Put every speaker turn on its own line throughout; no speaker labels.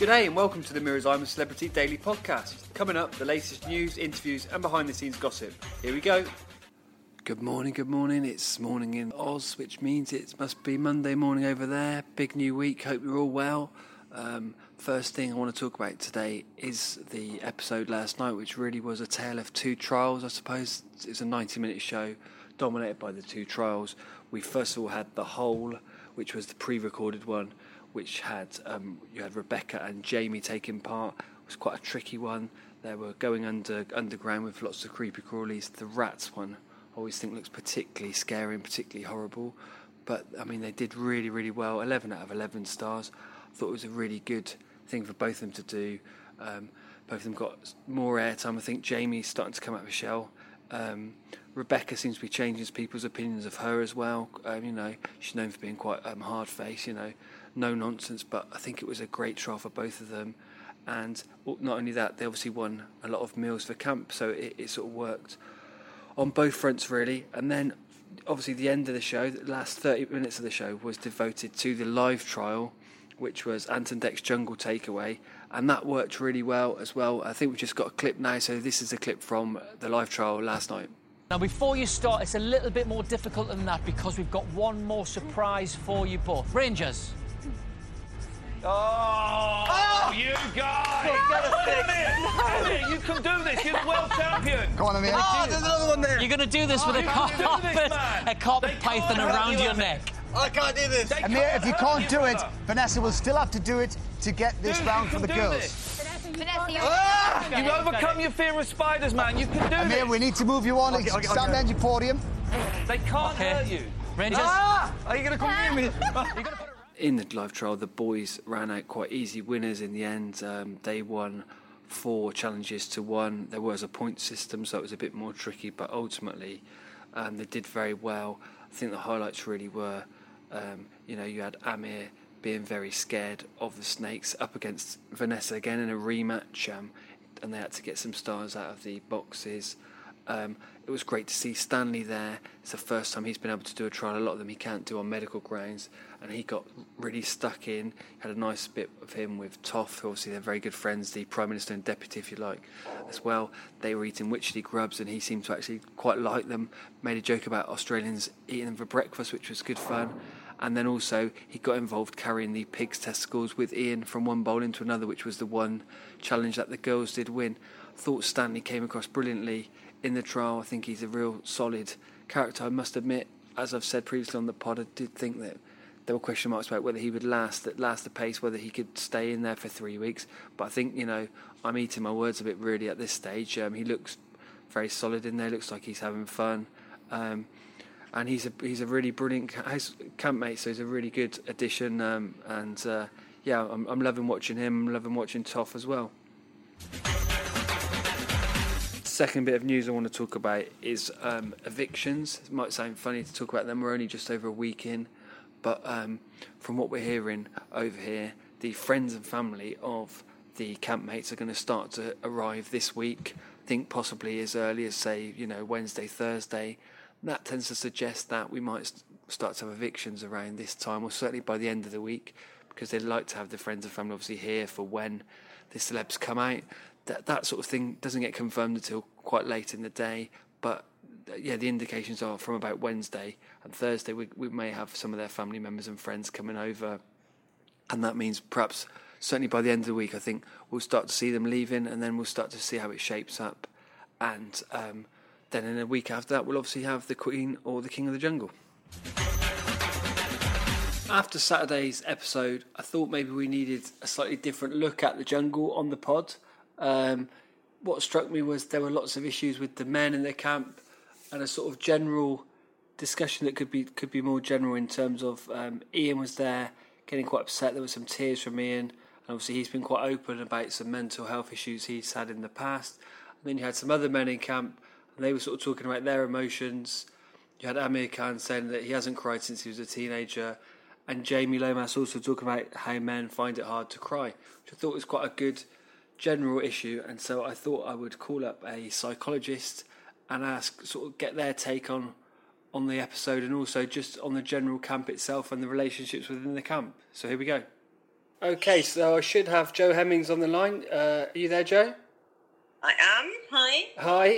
G'day and welcome to the Mirror's I'm a Celebrity Daily Podcast. Coming up, the latest news, interviews, and behind the scenes gossip. Here we go. Good morning, good morning. It's morning in Oz, which means it must be Monday morning over there. Big new week. Hope you're all well. Um, first thing I want to talk about today is the episode last night, which really was a tale of two trials, I suppose. It's a 90 minute show dominated by the two trials. We first of all had The Hole, which was the pre recorded one, which had um, you had Rebecca and Jamie taking part. It was quite a tricky one. They were going under underground with lots of creepy crawlies. The rats one I always think looks particularly scary and particularly horrible. But I mean, they did really, really well. 11 out of 11 stars. I thought it was a really good thing for both of them to do. Um, both of them got more airtime. I think Jamie's starting to come out of a shell. Um, Rebecca seems to be changing people's opinions of her as well. Um, you know, she's known for being quite um, hard faced, you know, no nonsense. But I think it was a great trial for both of them. And not only that, they obviously won a lot of meals for camp, so it, it sort of worked on both fronts really. And then obviously the end of the show, the last 30 minutes of the show was devoted to the live trial, which was Ant and Dec's Jungle Takeaway, and that worked really well as well. I think we've just got a clip now, so this is a clip from the live trial last night.
Now, before you start, it's a little bit more difficult than that because we've got one more surprise for you both. Rangers.
Oh, oh! you guys! Come here. You can do this. You're the world champion.
Come on, Amir.
Oh, there's another one there.
You're going to do this
Oh,
with a
you
carpet,
this,
a carpet python around
help
your
you,
neck.
I can't do this.
They
Amir, if you can't do it,
brother.
Vanessa will still have to do it to get this
Dude,
round for the
do
girls.
this.
Ah!
You've overcome your fear of spiders, man. You can do it!
Amir,
this.
we need to move you on.
Okay, okay,
Stand
okay.
behind your podium.
They can't
Okay.
hurt you.
Rangers.
Ah! Are you going to come near me?
In the live trial, the boys ran out quite easy winners in the end. Um, they won four challenges to one. There was a point system, so it was a bit more tricky, but ultimately um, they did very well. I think the highlights really were, um, you know, you had Amir being very scared of the snakes up against Vanessa again in a rematch, um, and they had to get some stars out of the boxes. Um, it was great to see Stanley there. It's the first time he's been able to do a trial. A lot of them he can't do on medical grounds, and he got really stuck in. Had a nice bit of him with Toff. Obviously, they're very good friends, the Prime Minister and Deputy, if you like, as well. They were eating witchetty grubs, and he seemed to actually quite like them. Made a joke about Australians eating them for breakfast, which was good fun. And then also he got involved carrying the pig's testicles with Iain from one bowl into another, which was the one challenge that the girls did win. Thought Stanley came across brilliantly in the trial. I think he's a real solid character. I must admit, as I've said previously on the pod, I did think that there were question marks about whether he would last last the pace, whether he could stay in there for three weeks. But I think you know I'm eating my words a bit really at this stage. Um, he looks very solid in there. Looks like he's having fun. Um, and he's a he's a really brilliant campmate, so he's a really good addition. Um, and uh, yeah, I'm, I'm loving watching him. I'm loving watching Toff as well. Second bit of news I want to talk about is um, evictions. It might sound funny to talk about them. We're only just over a week in, but um, from what we're hearing over here, the friends and family of the campmates are going to start to arrive this week. I think possibly as early as say you know Wednesday, Thursday. That tends to suggest that we might start to have evictions around this time, or certainly by the end of the week, because they'd like to have the friends and family obviously here for when the celebs come out. That that sort of thing doesn't get confirmed until quite late in the day, but uh, yeah, the indications are from about Wednesday and Thursday. We we may have some of their family members and friends coming over, and that means perhaps certainly by the end of the week, I think we'll start to see them leaving, and then we'll start to see how it shapes up, and um, then in a week after that, we'll obviously have the Queen or the King of the Jungle. After Saturday's episode, I thought maybe we needed a slightly different look at the jungle on the pod. Um, what struck me was there were lots of issues with the men in the camp, and a sort of general discussion that could be could be more general in terms of um, Iain was there getting quite upset. There were some tears from Iain, And obviously, he's been quite open about some mental health issues he's had in the past. And then you had some other men in camp, and they were sort of talking about their emotions. You had Amir Khan saying that he hasn't cried since he was a teenager, and Jamie Lomas also talking about how men find it hard to cry, which I thought was quite a good general issue. And so I thought I would call up a psychologist and ask, sort of, get their take on on the episode, and also just on the general camp itself and the relationships within the camp. So here we go. Okay, so I should have Jo Hemmings on the line. Uh, are you there, Jo?
I am. Hi.
Hi.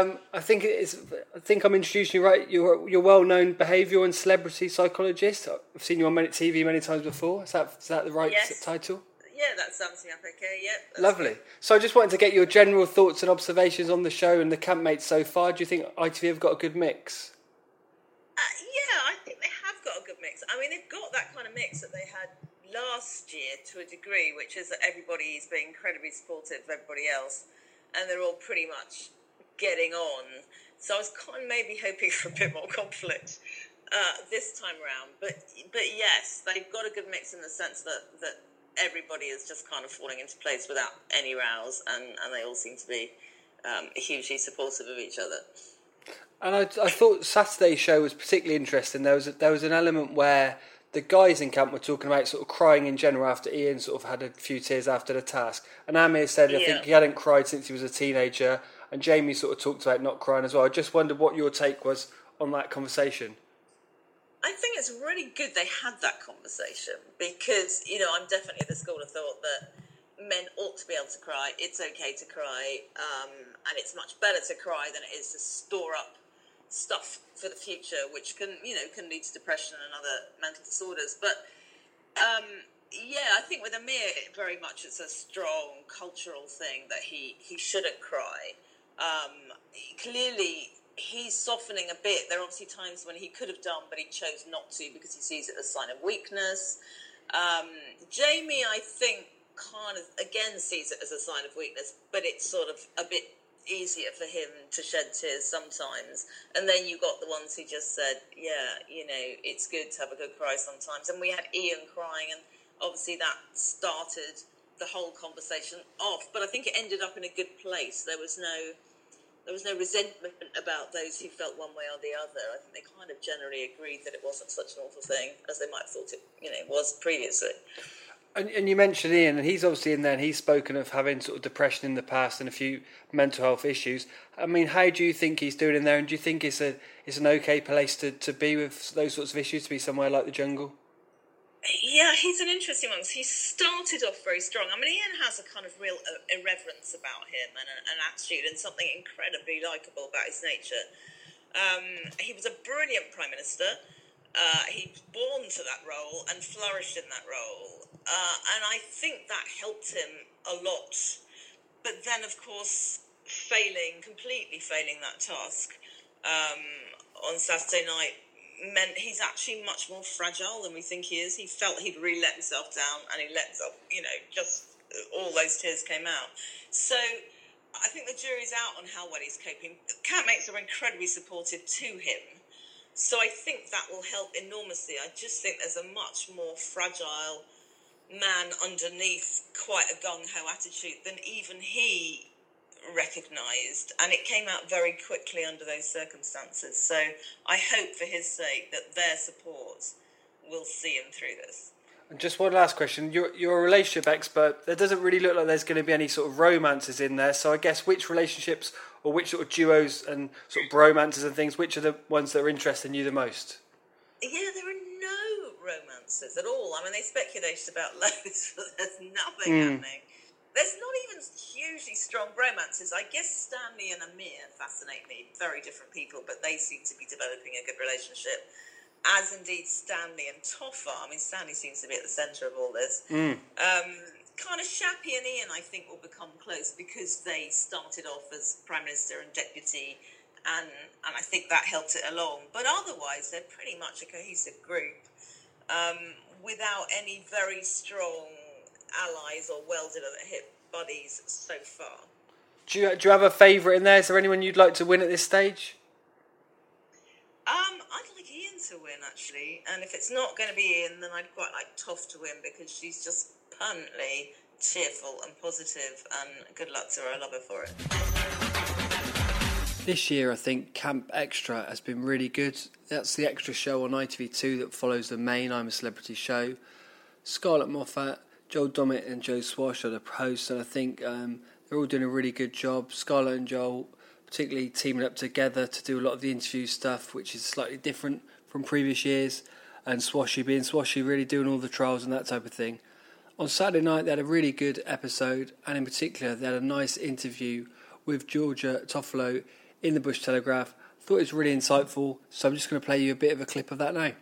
Um, I think it's. I think I'm introducing you right. You're you're well-known behavioural and celebrity psychologist. I've seen you on many, TV many times before. Is that is that the right
Yes.
title?
Yeah, that sums me up okay. Yep.
Lovely. So I just wanted to get your general thoughts and observations on the show and the campmates so far. Do you think ITV have got a good mix?
Uh, yeah, I think they have got a good mix. I mean, they've got that kind of mix that they had last year to a degree, which is that everybody is being incredibly supportive of everybody else, and they're all pretty much getting on. So I was kind of maybe hoping for a bit more conflict uh, this time around. But but yes, they've got a good mix in the sense that that everybody is just kind of falling into place without any rows, and and they all seem to be um, hugely supportive of each other.
And I, I thought Saturday's show was particularly interesting. There was a, there was an element where the guys in camp were talking about sort of crying in general after Iain sort of had a few tears after the task. And Amir said I think he hadn't cried since he was a teenager. And Jamie sort of talked about not crying as well. I just wondered what your take was on that conversation.
I think it's really good they had that conversation because, you know, I'm definitely the school of thought that men ought to be able to cry. It's okay to cry, um, and it's much better to cry than it is to store up stuff for the future, which can, you know, can lead to depression and other mental disorders. But um, yeah, I think with Amir, very much it's a strong cultural thing that he, he shouldn't cry. Um, clearly, he's softening a bit. There are obviously times when he could have done, but he chose not to because he sees it as a sign of weakness. Um, Jamie, I think, kind of again sees it as a sign of weakness, but it's sort of a bit easier for him to shed tears sometimes. And then you got the ones who just said, "Yeah, you know, it's good to have a good cry sometimes." And we had Iain crying, and obviously that started the whole conversation off. But I think it ended up in a good place. There was no there was no resentment about those who felt one way or the other. I think they kind of generally agreed that it wasn't such an awful thing as they might have thought it, you know, was previously.
And, and you mentioned Iain, and he's obviously in there, and he's spoken of having sort of depression in the past and a few mental health issues. I mean, how do you think he's doing in there, and do you think it's a it's an okay place to, to be with those sorts of issues, to be somewhere like the jungle?
Yeah, he's an interesting one. 'cause He started off very strong. I mean, Iain has a kind of real uh, irreverence about him and an attitude and something incredibly likable about his nature. Um, he was a brilliant prime minister. Uh, he was born to that role and flourished in that role. Uh, and I think that helped him a lot. But then, of course, failing, completely failing that task um, on Saturday night meant he's actually much more fragile than we think he is. He felt he'd really let himself down and he let himself, you know, just uh, all those tears came out. So I think the jury's out on how well he's coping. Campmates are incredibly supportive to him. So I think that will help enormously. I just think there's a much more fragile man underneath quite a gung ho attitude than even he recognised, and it came out very quickly under those circumstances. So I hope for his sake that their support will see him through this.
And just one last question: you're you're a relationship expert. There doesn't really look like there's going to be any sort of romances in there. So I guess which relationships or which sort of duos and sort of bromances and things, which are the ones that are interesting you the most?
Yeah, there are no romances at all. I mean, they speculated about loads, but there's nothing hmm. happening. There's not even strong romances. I guess Stanley and Amir fascinate me. Very different people, but they seem to be developing a good relationship. As indeed Stanley and Toffa. I mean, Stanley seems to be at the centre of all this. Um, kind of Shappi and Iain, I think, will become close because they started off as Prime Minister and Deputy, and, and I think that helped it along. But otherwise, they're pretty much a cohesive group um, without any very strong allies or welded at the hip buddies so far.
Do you, do you have a favourite in there? Is there anyone you'd like to win at this stage?
Um, I'd like Iain to win actually, and if it's not going to be Iain, then I'd quite like Toff to win because she's just permanently cheerful and positive, and good luck to her. I love her for it.
This year, I think Camp Extra has been really good. That's the extra show on ITV2 that follows the main I'm a Celebrity show. Scarlett Moffatt, Joel Dommett, and Joe Swash are the hosts, and I think um, they're all doing a really good job. Scarlett and Joel, particularly teaming up together to do a lot of the interview stuff, which is slightly different from previous years, and Swashy being Swashy, really doing all the trials and that type of thing. On Saturday night, they had a really good episode, and in particular, they had a nice interview with Georgia Toffolo in the Bush Telegraph. Thought it was really insightful, so I'm just going to play you a bit of a clip of that now.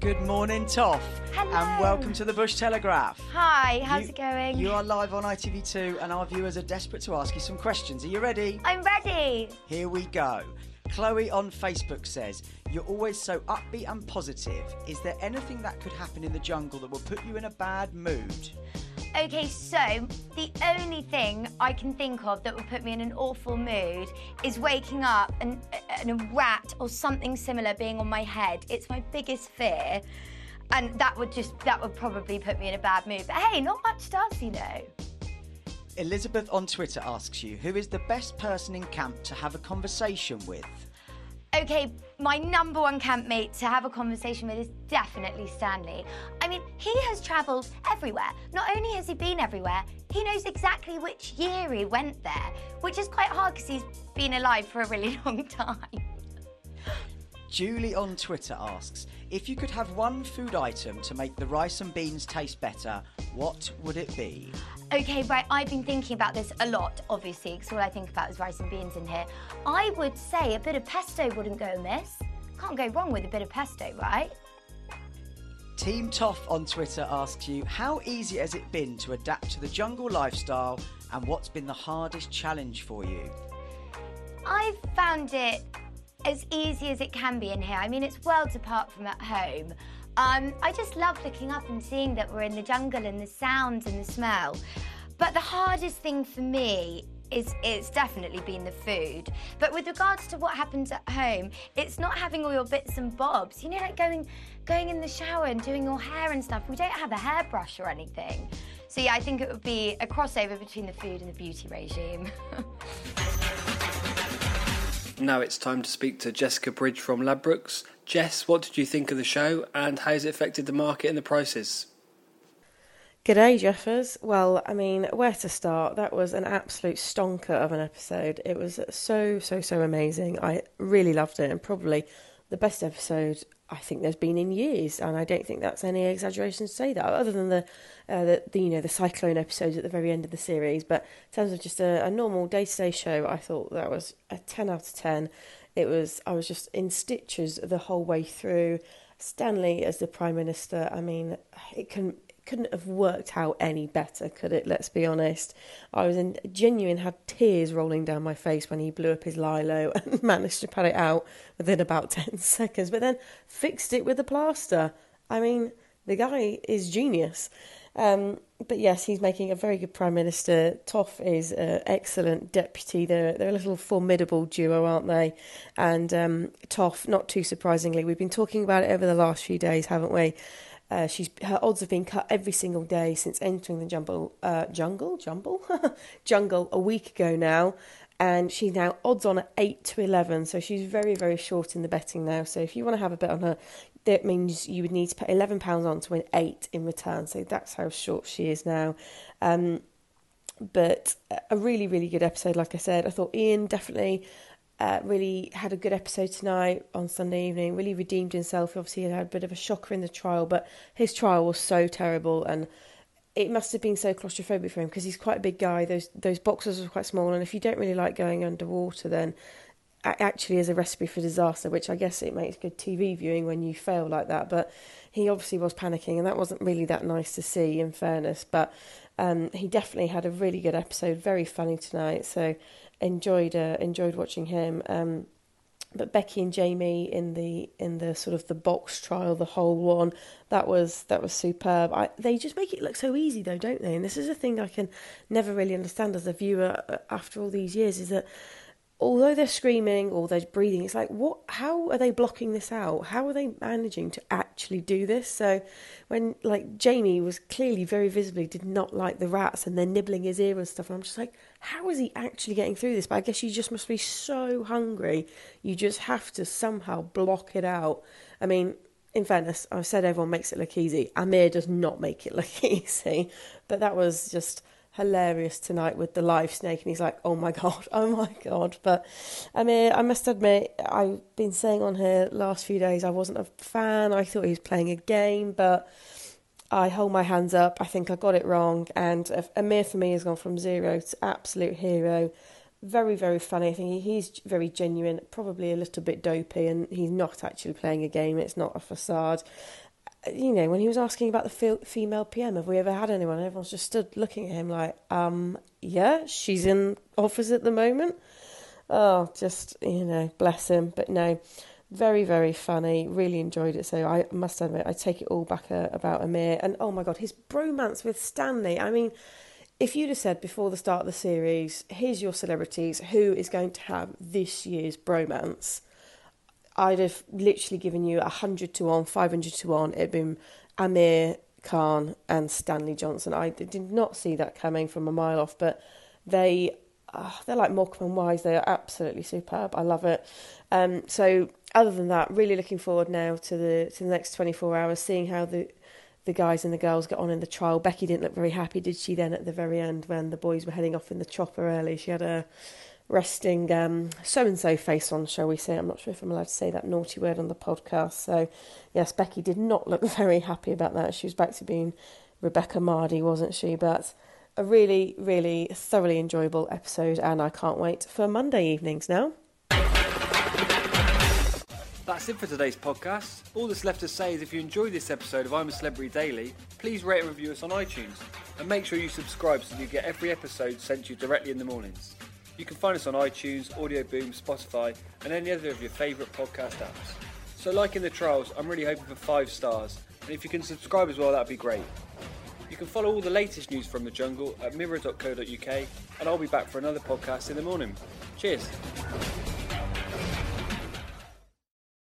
Good morning, Toff.
Hello.
And welcome to the Bush Telegraph.
Hi, how's
You-
it going?
You are live on ITV2, and our viewers are desperate to ask you some questions. Are you ready?
I'm ready.
Here we go. Chloe on Facebook says, You're always so upbeat and positive. Is there anything that could happen in the jungle that will put you in a bad mood?
Okay, so the only thing I can think of that would put me in an awful mood is waking up and, and a rat or something similar being on my head. It's my biggest fear. And that would just, that would probably put me in a bad mood. But hey, not much does, you know.
Elizabeth on Twitter asks you, Who is the best person in camp to have a conversation with?
Okay, my number one campmate to have a conversation with is definitely Stanley. I mean, he has travelled everywhere. Not only has he been everywhere, he knows exactly which year he went there, which is quite hard because he's been alive for a really long time.
Julie on Twitter asks, If you could have one food item to make the rice and beans taste better, what would it be?
Okay, right, I've been thinking about this a lot, obviously, because all I think about is rice and beans in here. I would say a bit of pesto wouldn't go amiss. Can't go wrong with a bit of pesto, right?
Team Toff on Twitter asks you, How easy has it been to adapt to the jungle lifestyle and what's been the hardest challenge for you?
I've found it as easy as it can be in here. I mean, it's worlds apart from at home. Um, I just love looking up and seeing that we're in the jungle and the sounds and the smell. But the hardest thing for me is it's definitely been the food. But with regards to what happens at home, it's not having all your bits and bobs. You know, like going going in the shower and doing your hair and stuff. We don't have a hairbrush or anything. So yeah, I think it would be a crossover between the food and the beauty regime.
Now it's time to speak to Jessica Bridge from Ladbrokes. Jess, what did you think of the show and how has it affected the market and the prices?
G'day, Jeffers. Well, I mean, where to start? That was an absolute stonker of an episode. It was so, so, so amazing. I really loved it, and probably the best episode I think there's been in years. And I don't think that's any exaggeration to say that, other than the, uh, the, the you know, the cyclone episodes at the very end of the series. But in terms of just a, a normal day-to-day show, I thought that was a ten out of ten. It was. I was just in stitches the whole way through. Stanley as the prime minister. I mean, it can couldn't have worked out any better, could it? Let's be honest. I was in genuine had tears rolling down my face when he blew up his lilo and managed to pat it out within about ten seconds, but then fixed it with a plaster. I mean, the guy is genius. Um, but yes, he's making a very good prime minister. Toff is an excellent deputy. They're they're a little formidable duo, aren't they? And um, Toff, not too surprisingly, we've been talking about it over the last few days, haven't we? Uh, she's her odds have been cut every single day since entering the jumble, uh, jungle, jumble, jungle a week ago now, and she's now odds on at eight to eleven. So she's very very short in the betting now. So if you want to have a bet on her, that means you would need to put eleven pounds on to win eight in return. So that's how short she is now. Um, but a really really good episode. Like I said, I thought Iain definitely uh, really had a good episode tonight on Sunday evening. Really redeemed himself. Obviously, he had a bit of a shocker in the trial, but his trial was so terrible, and it must have been so claustrophobic for him because he's quite a big guy. Those those boxes are quite small, and if you don't really like going underwater, then a- actually is a recipe for disaster. Which I guess it makes good TV viewing when you fail like that. But he obviously was panicking, and that wasn't really that nice to see. In fairness, but um, he definitely had a really good episode. Very funny tonight. So enjoyed uh, enjoyed watching him. Um, but Becky and Jamie in the in the sort of the box trial, the whole one, that was that was superb. I, they just make it look so easy though, don't they? And this is a thing I can never really understand as a viewer uh, after all these years is that although they're screaming or they're breathing, it's like, what? How are they blocking this out? How are they managing to actually do this? So, when like Jamie was clearly very visibly did not like the rats and they're nibbling his ear and stuff, and I'm just like, how is he actually getting through this? But I guess you just must be so hungry, you just have to somehow block it out. I mean, in fairness, I've said everyone makes it look easy. Amir does not make it look easy, but that was just hilarious tonight with the live snake, and he's like, "Oh my god, oh my god!" But I mean, I must admit, I've been saying on here last few days I wasn't a fan. I thought he was playing a game, but I hold my hands up. I think I got it wrong, and Amir for me has gone from zero to absolute hero. Very, very funny. I think he's very genuine, probably a little bit dopey, and he's not actually playing a game. It's not a facade you know, when he was asking about the female PM, have we ever had anyone? Everyone's just stood looking at him like, um, yeah, she's in office at the moment. Oh, just, you know, bless him. But no, very, very funny. Really enjoyed it. So I must admit, I take it all back uh, about Amir. And oh my God, his bromance with Stanley. I mean, if you'd have said before the start of the series, here's your celebrities, who is going to have this year's bromance? I'd have literally given you 100 to 1, 500 to 1. It'd been Amir Khan and Stanley Johnson. I did not see that coming from a mile off, but they uh, they're like Morecambe and Wise. They are absolutely superb. I love it. Um, so other than that, really looking forward now to the to the next 24 hours, seeing how the the guys and the girls get on in the trial. Becky didn't look very happy, did she? Then at the very end, when the boys were heading off in the chopper early, she had a resting so and so face on, shall we say. I'm not sure if I'm allowed to say that naughty word on the podcast. So, yes, Becky did not look very happy about that. She was back to being Rebecca Mardy, wasn't she? But a really, really thoroughly enjoyable episode, and I can't wait for Monday evenings now.
That's it for today's podcast. All that's left to say is if you enjoyed this episode of I'm a Celebrity Daily, please rate and review us on iTunes. And make sure you subscribe so you get every episode sent to you directly in the mornings. You can find us on iTunes, Audio Boom, Spotify, and any other of your favourite podcast apps. So, like in the trials, I'm really hoping for five stars, and if you can subscribe as well, that'd be great. You can follow all the latest news from the jungle at mirror.co.uk, and I'll be back for another podcast in the morning. Cheers.